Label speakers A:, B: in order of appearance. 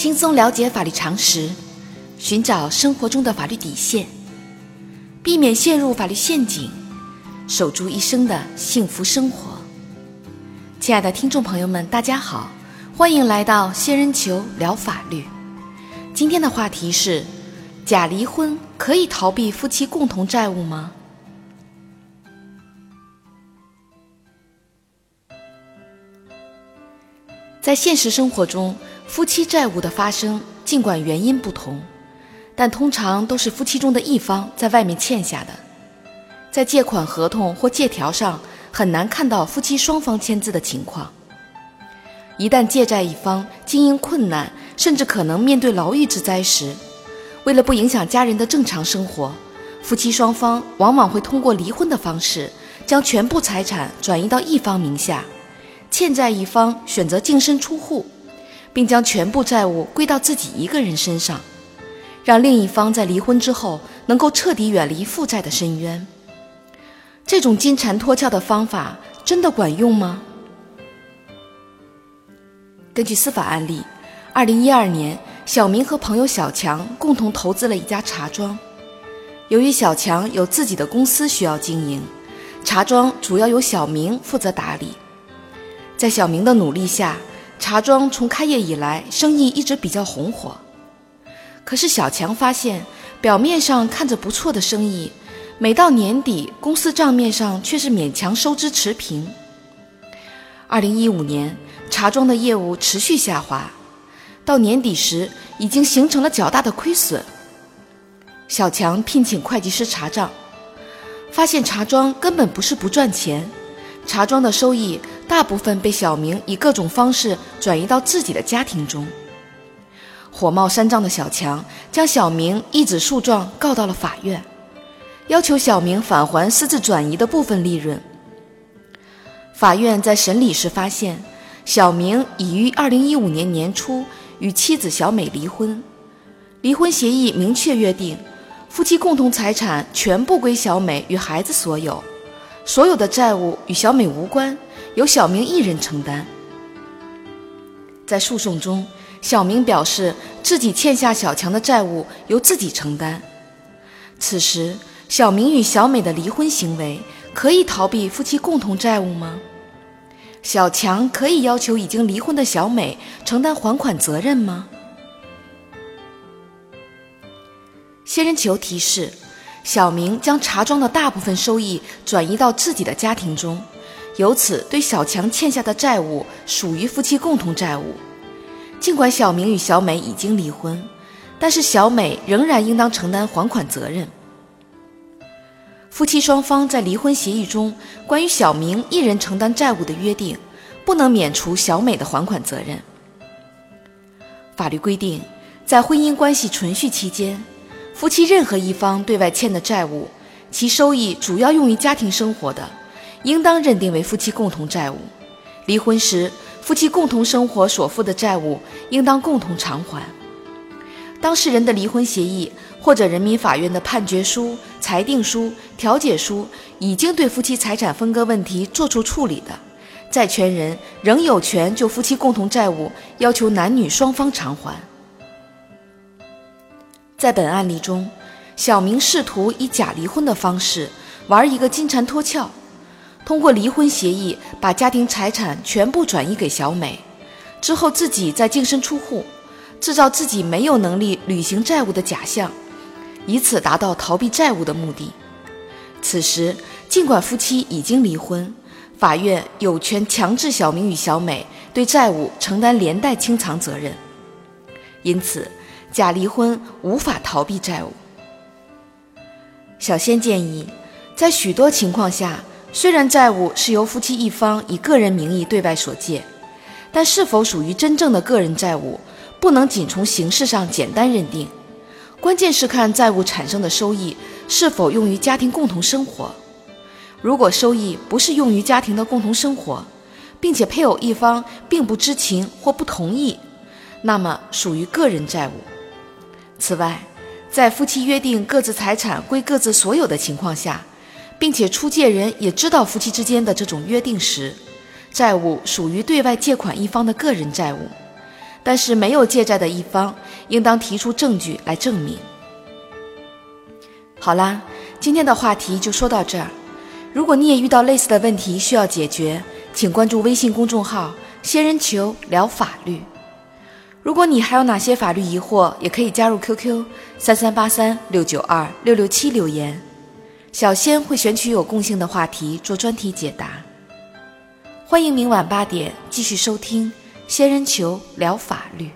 A: 轻松了解法律常识，寻找生活中的法律底线，避免陷入法律陷阱，守住一生的幸福生活。亲爱的听众朋友们，大家好，欢迎来到仙人球聊法律。今天的话题是：假离婚可以逃避夫妻共同债务吗？在现实生活中，夫妻债务的发生，尽管原因不同，但通常都是夫妻中的一方在外面欠下的。在借款合同或借条上，很难看到夫妻双方签字的情况。一旦借债一方经营困难，甚至可能面对牢狱之灾时，为了不影响家人的正常生活，夫妻双方往往会通过离婚的方式，将全部财产转移到一方名下。欠债一方选择净身出户，并将全部债务归到自己一个人身上，让另一方在离婚之后能够彻底远离负债的深渊。这种金蝉脱壳的方法真的管用吗？根据司法案例，二零一二年，小明和朋友小强共同投资了一家茶庄。由于小强有自己的公司需要经营，茶庄主要由小明负责打理。在小明的努力下，茶庄从开业以来生意一直比较红火。可是小强发现，表面上看着不错的生意，每到年底，公司账面上却是勉强收支持平。二零一五年，茶庄的业务持续下滑，到年底时已经形成了较大的亏损。小强聘请会计师查账，发现茶庄根本不是不赚钱，茶庄的收益。大部分被小明以各种方式转移到自己的家庭中。火冒三丈的小强将小明一纸诉状告到了法院，要求小明返还私自转移的部分利润。法院在审理时发现，小明已于2015年年初与妻子小美离婚，离婚协议明确约定，夫妻共同财产全部归小美与孩子所有，所有的债务与小美无关。由小明一人承担。在诉讼中，小明表示自己欠下小强的债务由自己承担。此时，小明与小美的离婚行为可以逃避夫妻共同债务吗？小强可以要求已经离婚的小美承担还款责任吗？仙人球提示：小明将茶庄的大部分收益转移到自己的家庭中。由此，对小强欠下的债务属于夫妻共同债务。尽管小明与小美已经离婚，但是小美仍然应当承担还款责任。夫妻双方在离婚协议中关于小明一人承担债务的约定，不能免除小美的还款责任。法律规定，在婚姻关系存续期间，夫妻任何一方对外欠的债务，其收益主要用于家庭生活的。应当认定为夫妻共同债务。离婚时，夫妻共同生活所负的债务应当共同偿还。当事人的离婚协议或者人民法院的判决书、裁定书、调解书已经对夫妻财产分割问题作出处理的，债权人仍有权就夫妻共同债务要求男女双方偿还。在本案例中，小明试图以假离婚的方式玩一个金蝉脱壳。通过离婚协议把家庭财产全部转移给小美，之后自己再净身出户，制造自己没有能力履行债务的假象，以此达到逃避债务的目的。此时，尽管夫妻已经离婚，法院有权强制小明与小美对债务承担连带清偿责任，因此假离婚无法逃避债务。小仙建议，在许多情况下。虽然债务是由夫妻一方以个人名义对外所借，但是否属于真正的个人债务，不能仅从形式上简单认定。关键是看债务产生的收益是否用于家庭共同生活。如果收益不是用于家庭的共同生活，并且配偶一方并不知情或不同意，那么属于个人债务。此外，在夫妻约定各自财产归各自所有的情况下。并且出借人也知道夫妻之间的这种约定时，债务属于对外借款一方的个人债务，但是没有借债的一方应当提出证据来证明。好啦，今天的话题就说到这儿。如果你也遇到类似的问题需要解决，请关注微信公众号“仙人球聊法律”。如果你还有哪些法律疑惑，也可以加入 QQ 三三八三六九二六六七留言，小仙会选取有共性的话题做专题解答。欢迎明晚八点继续收听《仙人球聊法律》。